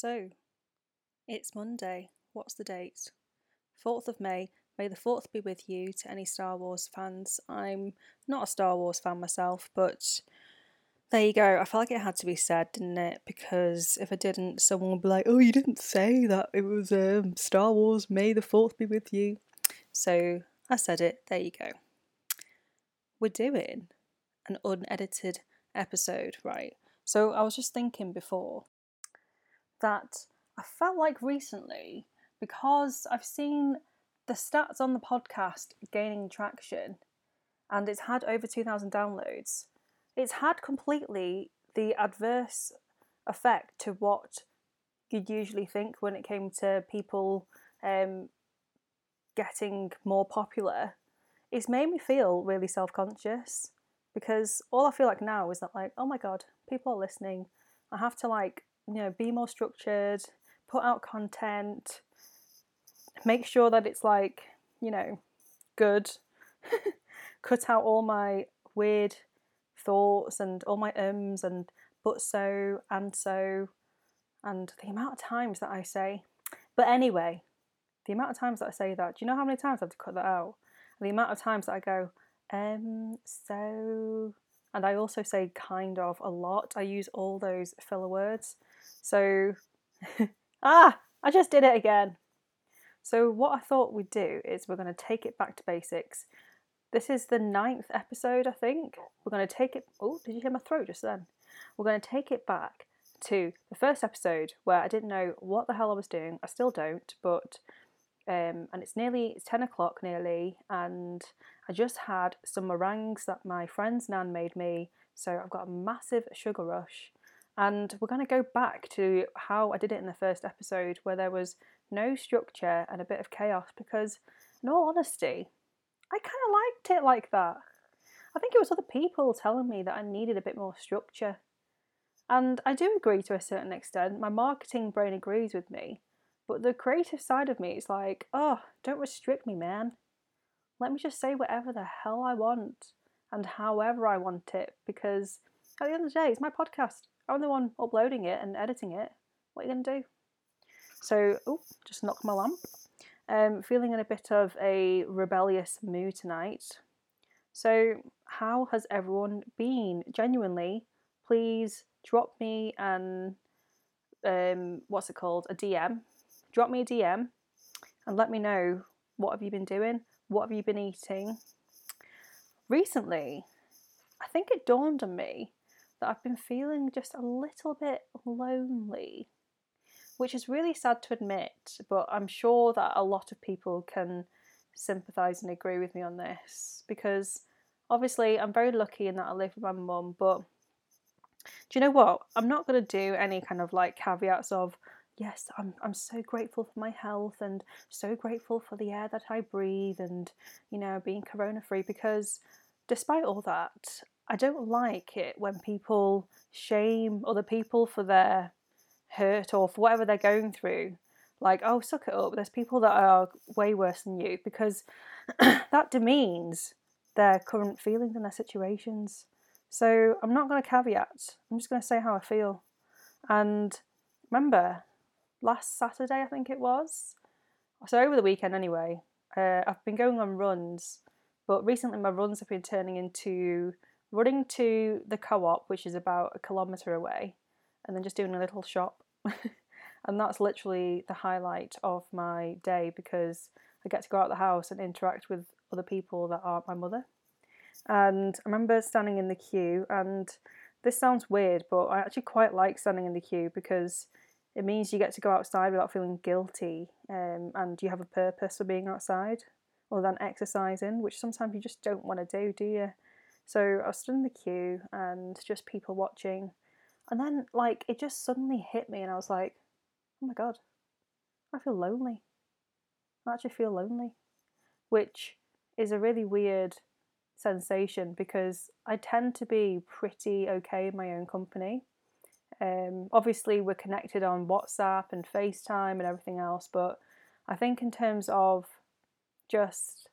So, it's Monday. What's the date? 4th of May. May the 4th be with you to any Star Wars fans. I'm not a Star Wars fan myself, but there you go. I felt like it had to be said, didn't it? Because if I didn't, someone would be like, oh, you didn't say that it was um, Star Wars, May the 4th be with you. So I said it. There you go. We're doing an unedited episode, right? So I was just thinking before that I felt like recently, because I've seen the stats on the podcast gaining traction and it's had over 2,000 downloads, it's had completely the adverse effect to what you'd usually think when it came to people um, getting more popular. It's made me feel really self conscious because all I feel like now is that, like, oh my god, people are listening. I have to, like, you know, be more structured, put out content, make sure that it's like, you know, good. Cut out all my weird thoughts and all my ums and but so and so and the amount of times that I say. But anyway, the amount of times that I say that, do you know how many times I have to cut that out? And the amount of times that I go, um, so and I also say kind of a lot. I use all those filler words. So, ah, I just did it again. So, what I thought we'd do is we're going to take it back to basics. This is the ninth episode, I think. We're going to take it. Oh, did you hear my throat just then? We're going to take it back to the first episode where I didn't know what the hell I was doing. I still don't, but um, and it's nearly it's 10 o'clock nearly and i just had some meringues that my friend's nan made me so i've got a massive sugar rush and we're going to go back to how I did it in the first episode, where there was no structure and a bit of chaos. Because, in all honesty, I kind of liked it like that. I think it was other people telling me that I needed a bit more structure. And I do agree to a certain extent. My marketing brain agrees with me. But the creative side of me is like, oh, don't restrict me, man. Let me just say whatever the hell I want and however I want it. Because at the end of the day, it's my podcast. I'm the one uploading it and editing it. What are you going to do? So, oh, just knocked my lamp. Um, feeling in a bit of a rebellious mood tonight. So, how has everyone been? Genuinely, please drop me an um, what's it called? A DM. Drop me a DM and let me know what have you been doing? What have you been eating? Recently, I think it dawned on me that I've been feeling just a little bit lonely, which is really sad to admit, but I'm sure that a lot of people can sympathise and agree with me on this because obviously I'm very lucky in that I live with my mum, but do you know what? I'm not going to do any kind of like caveats of, yes, I'm, I'm so grateful for my health and so grateful for the air that I breathe and, you know, being corona free because despite all that, I don't like it when people shame other people for their hurt or for whatever they're going through. Like, oh, suck it up. There's people that are way worse than you because that demeans their current feelings and their situations. So I'm not going to caveat. I'm just going to say how I feel. And remember, last Saturday, I think it was. So over the weekend, anyway, uh, I've been going on runs, but recently my runs have been turning into running to the co-op, which is about a kilometre away, and then just doing a little shop. and that's literally the highlight of my day because I get to go out the house and interact with other people that aren't my mother. And I remember standing in the queue, and this sounds weird, but I actually quite like standing in the queue because it means you get to go outside without feeling guilty um, and you have a purpose for being outside other than exercising, which sometimes you just don't want to do, do you? So I was stood in the queue and just people watching. And then, like, it just suddenly hit me, and I was like, oh my god, I feel lonely. I actually feel lonely. Which is a really weird sensation because I tend to be pretty okay in my own company. Um, obviously, we're connected on WhatsApp and FaceTime and everything else, but I think in terms of just,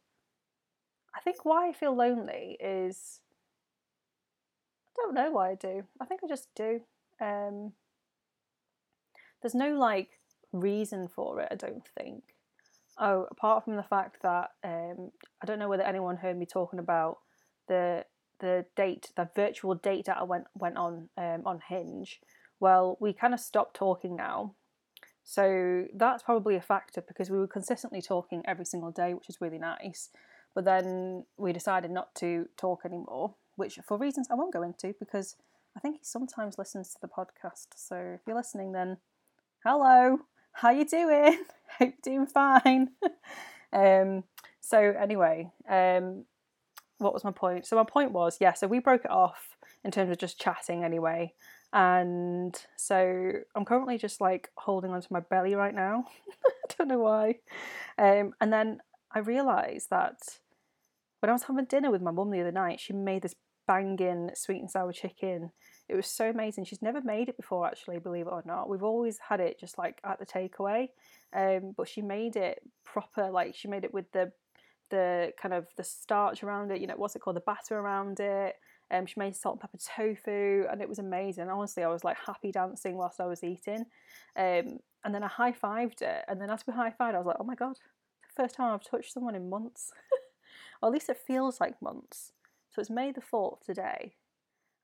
I think why I feel lonely is don't know why I do. I think I just do. Um, there's no like reason for it. I don't think. Oh, apart from the fact that um, I don't know whether anyone heard me talking about the the date, the virtual date that I went went on um, on Hinge. Well, we kind of stopped talking now, so that's probably a factor because we were consistently talking every single day, which is really nice. But then we decided not to talk anymore, which for reasons I won't go into because I think he sometimes listens to the podcast. So if you're listening, then hello, how are you doing? Hope you're doing fine. um, so anyway, um, what was my point? So my point was, yeah, so we broke it off in terms of just chatting anyway. And so I'm currently just like holding onto my belly right now. I don't know why. Um, and then I realised that when I was having dinner with my mum the other night, she made this banging sweet and sour chicken. It was so amazing. She's never made it before, actually, believe it or not. We've always had it just like at the takeaway, um, but she made it proper. Like she made it with the the kind of the starch around it. You know, what's it called? The batter around it. Um, she made salt and pepper tofu, and it was amazing. Honestly, I was like happy dancing whilst I was eating. Um, and then I high fived it, and then as we high fived, I was like, oh my god, first time I've touched someone in months. or at least it feels like months. So it's May the 4th today,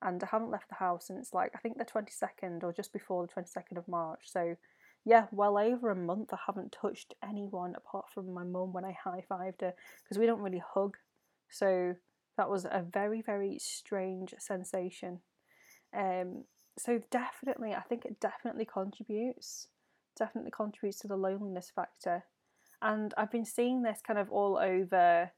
and I haven't left the house since like I think the 22nd or just before the 22nd of March. So yeah, well over a month I haven't touched anyone apart from my mum when I high fived her because we don't really hug. So that was a very, very strange sensation. Um, so definitely, I think it definitely contributes, definitely contributes to the loneliness factor. And I've been seeing this kind of all over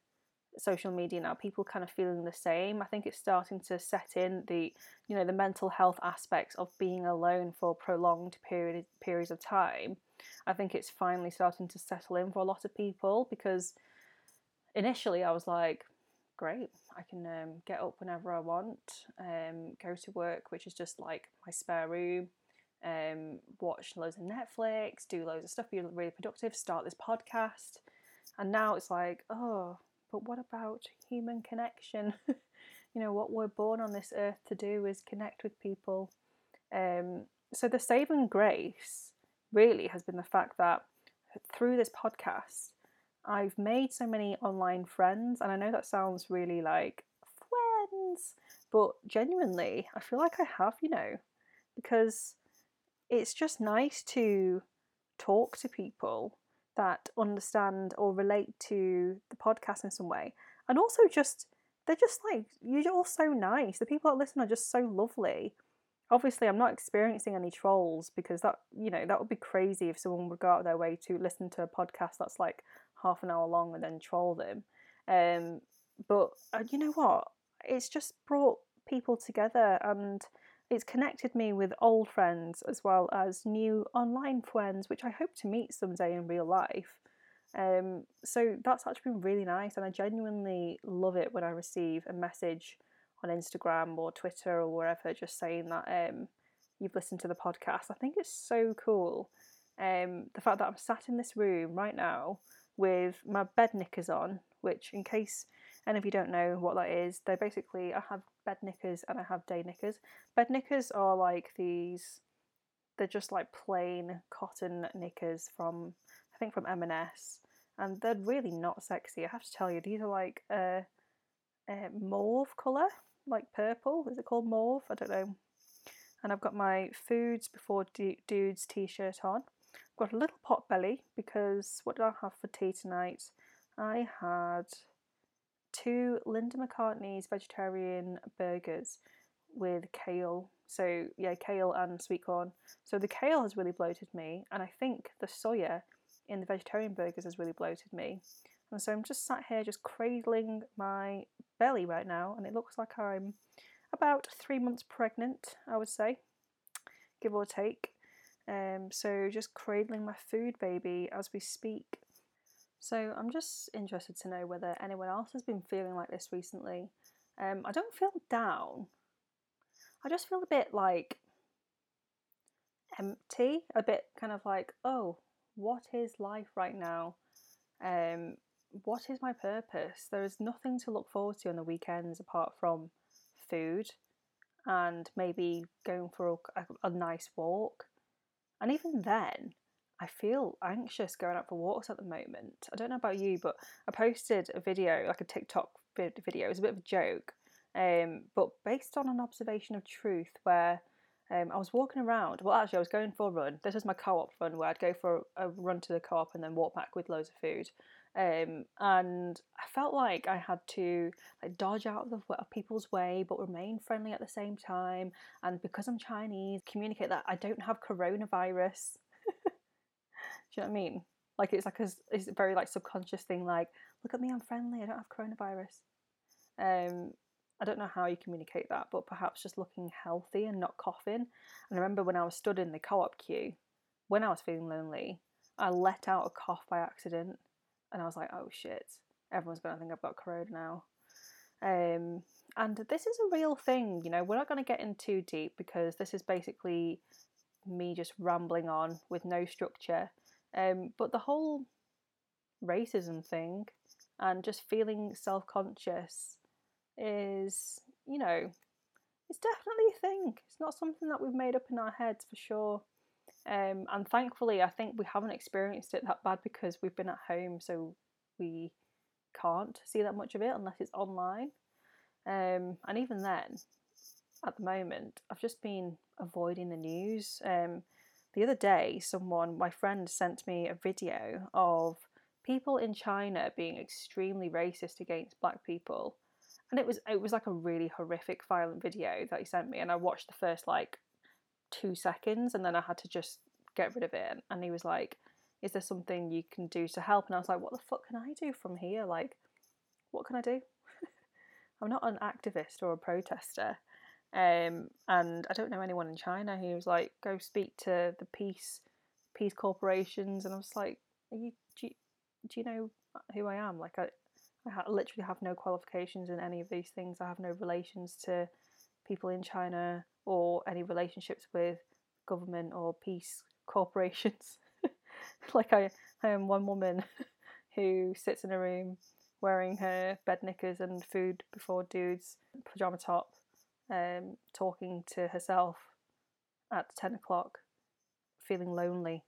social media now people kind of feeling the same. I think it's starting to set in the you know the mental health aspects of being alone for prolonged period periods of time. I think it's finally starting to settle in for a lot of people because initially i was like great i can um, get up whenever i want um, go to work which is just like my spare room um, watch loads of netflix do loads of stuff be really productive start this podcast. And now it's like oh but what about human connection? you know, what we're born on this earth to do is connect with people. Um, so the saving grace really has been the fact that through this podcast, I've made so many online friends, and I know that sounds really like friends, but genuinely, I feel like I have, you know, because it's just nice to talk to people that understand or relate to the podcast in some way. And also just they're just like you're all so nice. The people that listen are just so lovely. Obviously, I'm not experiencing any trolls because that you know that would be crazy if someone would go out of their way to listen to a podcast that's like half an hour long and then troll them. Um, but uh, you know what? It's just brought people together and it's connected me with old friends as well as new online friends, which I hope to meet someday in real life. Um, so that's actually been really nice, and I genuinely love it when I receive a message on Instagram or Twitter or wherever just saying that um, you've listened to the podcast. I think it's so cool. Um, the fact that I'm sat in this room right now with my bed knickers on, which, in case any of you don't know what that is, they're basically I have bed knickers and I have day knickers. Bed knickers are like these. They're just like plain cotton knickers from I think from M&S, and they're really not sexy. I have to tell you, these are like a, a mauve colour, like purple. Is it called mauve? I don't know. And I've got my foods before dudes t-shirt on. I've got a little pot belly because what did I have for tea tonight? I had two Linda McCartney's vegetarian burgers with kale. So yeah, kale and sweet corn. So the kale has really bloated me, and I think the soya in the vegetarian burgers has really bloated me. And so I'm just sat here just cradling my belly right now, and it looks like I'm about three months pregnant, I would say, give or take. Um, so just cradling my food baby as we speak. So I'm just interested to know whether anyone else has been feeling like this recently. Um, I don't feel down. I just feel a bit like empty, a bit kind of like, oh, what is life right now? Um, what is my purpose? There is nothing to look forward to on the weekends apart from food and maybe going for a, a, a nice walk And even then, I feel anxious going out for walks at the moment. I don't know about you, but I posted a video, like a TikTok video. It was a bit of a joke, um, but based on an observation of truth where um, I was walking around. Well, actually, I was going for a run. This was my co-op run where I'd go for a run to the co-op and then walk back with loads of food. Um, and I felt like I had to like dodge out of the people's way, but remain friendly at the same time. And because I'm Chinese, communicate that I don't have coronavirus. Do you know what I mean? Like it's like a, it's a very like subconscious thing. Like, look at me, I'm friendly. I don't have coronavirus. Um, I don't know how you communicate that, but perhaps just looking healthy and not coughing. And I remember when I was stood in the co op queue, when I was feeling lonely, I let out a cough by accident. And I was like, oh shit, everyone's to think I've got corona now. Um, and this is a real thing, you know, we're not going to get in too deep because this is basically me just rambling on with no structure. Um, but the whole racism thing and just feeling self conscious is, you know, it's definitely a thing. It's not something that we've made up in our heads for sure. Um, and thankfully, I think we haven't experienced it that bad because we've been at home, so we can't see that much of it unless it's online. Um, and even then, at the moment, I've just been avoiding the news. Um, the other day, someone, my friend, sent me a video of people in China being extremely racist against black people. And it was it was like a really horrific violent video that he sent me and i watched the first like two seconds and then i had to just get rid of it. And he was like is there something you can do to help? And i was like what the fuck can i do from here? Like what can i do? I'm not an activist or a protester um, and i don't know anyone in china He was like go speak to the peace peace corporations and i was like you, do, you, do you know who i am like I, I ha- literally have no qualifications in any of these things. I have no relations to people in China or any relationships with government or peace corporations. like I, I am one woman who sits in a room wearing her bed knickers and food before dudes pajama top, um, talking to herself at ten o'clock, feeling lonely.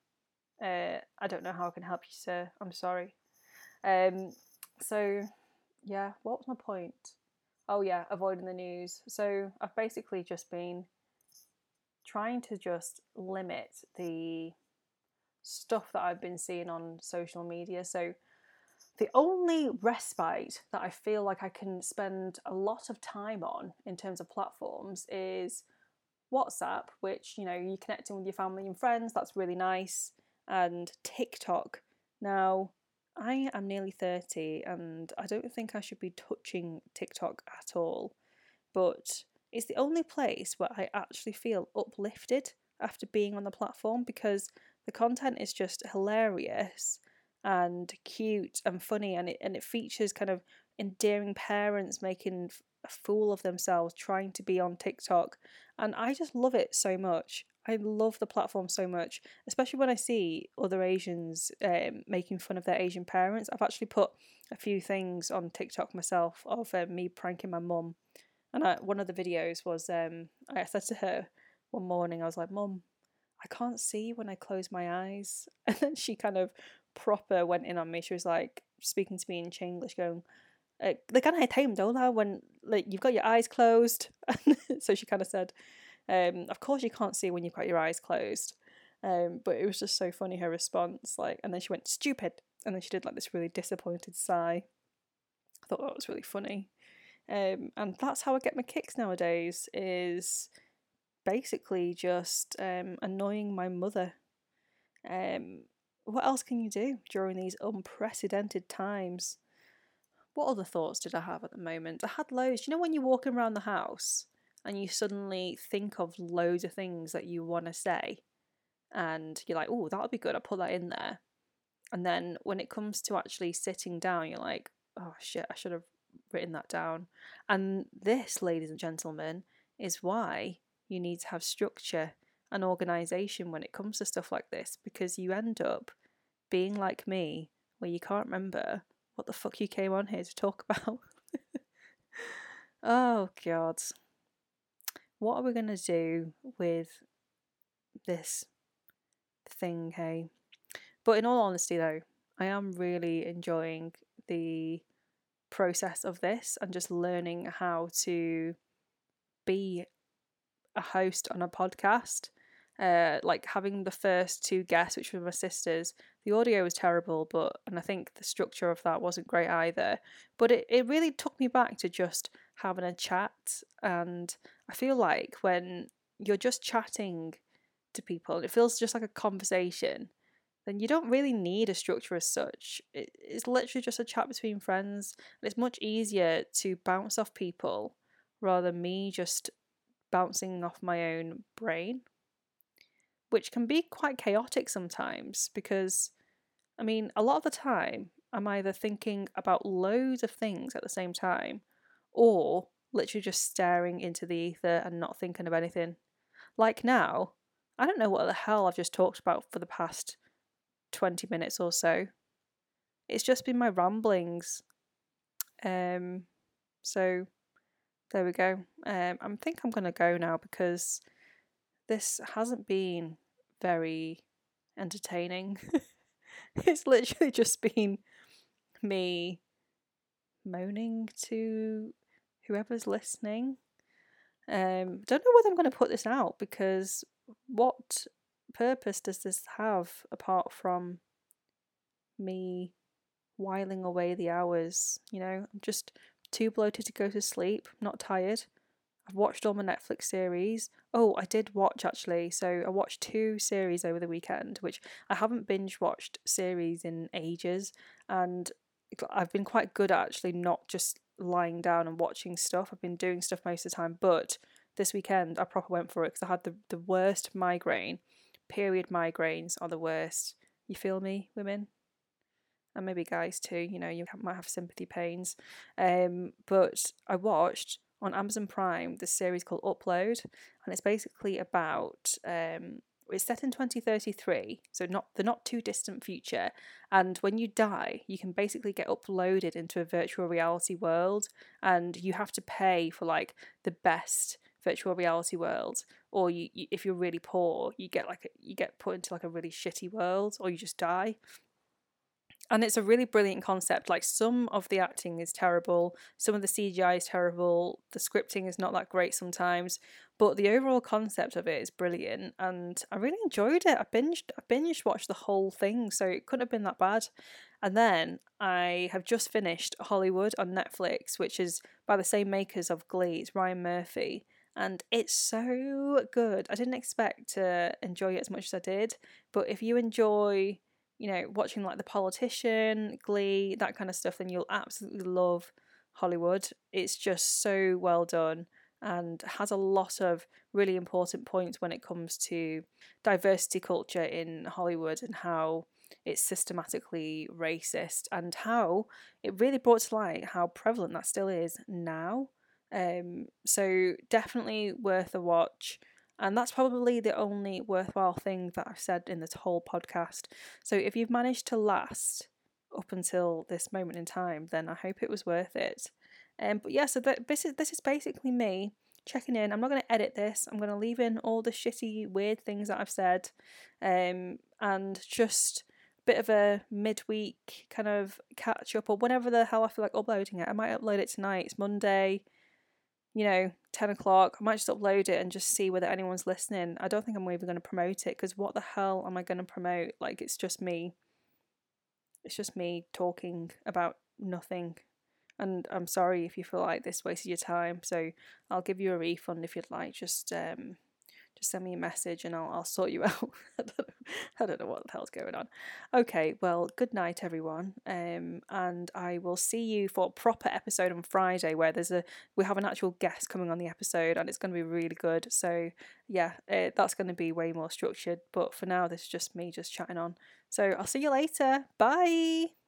Uh, I don't know how I can help you, sir. I'm sorry. Um, so, yeah, what was my point? Oh, yeah, avoiding the news. So, I've basically just been trying to just limit the stuff that I've been seeing on social media. So, the only respite that I feel like I can spend a lot of time on in terms of platforms is WhatsApp, which you know you're connecting with your family and friends. That's really nice, and TikTok. Now, I am nearly 30 and I don't think I should be touching TikTok at all, but it's the only place where I actually feel uplifted after being on the platform because the content is just hilarious and cute and funny and it and it features kind of endearing parents making a fool of themselves trying to be on TikTok and I just love it so much. I love the platform so much, especially when I see other Asians um, making fun of their Asian parents. I've actually put a few things on TikTok myself of uh, me pranking my mum. And I, one of the videos was um, I said to her one morning, I was like, Mum, I can't see when I close my eyes. And then she kind of proper went in on me. She was like speaking to me in Chinglish, going, uh, kind of time don't when like you've got your eyes closed so she kind of said um, of course, you can't see when you've got your eyes closed. Um, but it was just so funny her response. Like, and then she went stupid, and then she did like this really disappointed sigh. I thought that was really funny. Um, and that's how I get my kicks nowadays. Is basically just um, annoying my mother. Um, what else can you do during these unprecedented times? What other thoughts did I have at the moment? I had loads. You know when you're walking around the house and you suddenly think of loads of things that you want to say and you're like, oh, that would be good. I'll put that in there. And then when it comes to actually sitting down, you're like, oh shit, I should have written that down. And this, ladies and gentlemen, is why you need to have structure and organization when it comes to stuff like this because you end up being like me where you can't remember what the fuck you came on here to talk about. oh, God what are we going to do with this thing, hey. But in all honesty, though, I am really enjoying the process of this and just learning how to be a host on a podcast. Uh, like having the first two guests, which were my sisters, the audio was terrible, but and I think the structure of that wasn't great either. But it, it really took me back to just having a chat. And I feel like when you're just chatting to people, it feels just like a conversation, then you don't really need a structure as such. It, it's literally just a chat between friends, and it's much easier to bounce off people rather than me just bouncing off my own brain, which can be quite chaotic sometimes because, I mean, a lot of the time I'm either thinking about loads of things at the same time or literally just staring into the ether and not thinking of anything. Like now, I don't know what the hell I've just talked about for the past 20 minutes or so. It's just been my ramblings. Um, so there we go. Um, I think I'm going to go now because this hasn't been very entertaining. it's literally just been me moaning to whoever's listening. Um, don't know whether I'm going to put this out because what purpose does this have apart from me whiling away the hours? You know, I'm just too bloated to go to sleep, not tired. I've watched all my Netflix series. Oh, I did watch actually. So I watched two series over the weekend, which I haven't binge watched series in ages. And I've been quite good at actually not just lying down and watching stuff. I've been doing stuff most of the time. But this weekend, I proper went for it because I had the, the worst migraine. Period migraines are the worst. You feel me, women? and maybe guys too. You know, you might have sympathy pains. Um, but I watched on Amazon Prime this series called Upload, and it's basically about um, it's set in 2033, so not the not too distant future. And when you die, you can basically get uploaded into a virtual reality world, and you have to pay for like the best virtual reality world or you, you, if you're really poor you get like you get put into like a really shitty world or you just die and it's a really brilliant concept. Like some of the acting is terrible, some of the CGI is terrible, the scripting is not that great sometimes, but the overall concept of it is brilliant, and I really enjoyed it. I binged, I binged watched the whole thing, so it couldn't have been that bad. And then I have just finished Hollywood on Netflix, which is by the same makers of Glee. It's Ryan Murphy, and it's so good. I didn't expect to enjoy it as much as I did, but if you enjoy you know, watching like The Politician, Glee, that kind of stuff, then you'll absolutely love Hollywood. It's just so well done and has a lot of really important points when it comes to diversity culture in Hollywood and how it's systematically racist and how it really brought to light how prevalent that still is now. Um, so definitely worth a watch. And that's probably the only worthwhile thing that I've said in this whole podcast. So if you've managed to last up until this moment in time, then I hope it was worth it. Um, but yeah, so th- this is this is basically me checking in. I'm not going to edit this. I'm going to leave in all the shitty, weird things that I've said, um, and just bit of a midweek kind of catch up or whenever the hell I feel like uploading it. I might upload it tonight. It's Monday you know, 10 o'clock. I might just upload it and just see whether anyone's listening. I don't think I'm even going to promote it because what the hell am I going to promote? Like, it's just me. It's just me talking about nothing. And I'm sorry if you feel like this wasted your time. So I'll give you a refund if you'd like. Just um, just send me a message and I'll, I'll sort you out. I, don't know, I don't know what the hell's going on. Okay, well, good night, everyone. Um, and I will see you for a proper episode on Friday where there's a we have an actual guest coming on the episode and it's going to be really good. So yeah, it, that's going to be way more structured. But for now, this is just me just chatting on. So I'll see you later. Bye.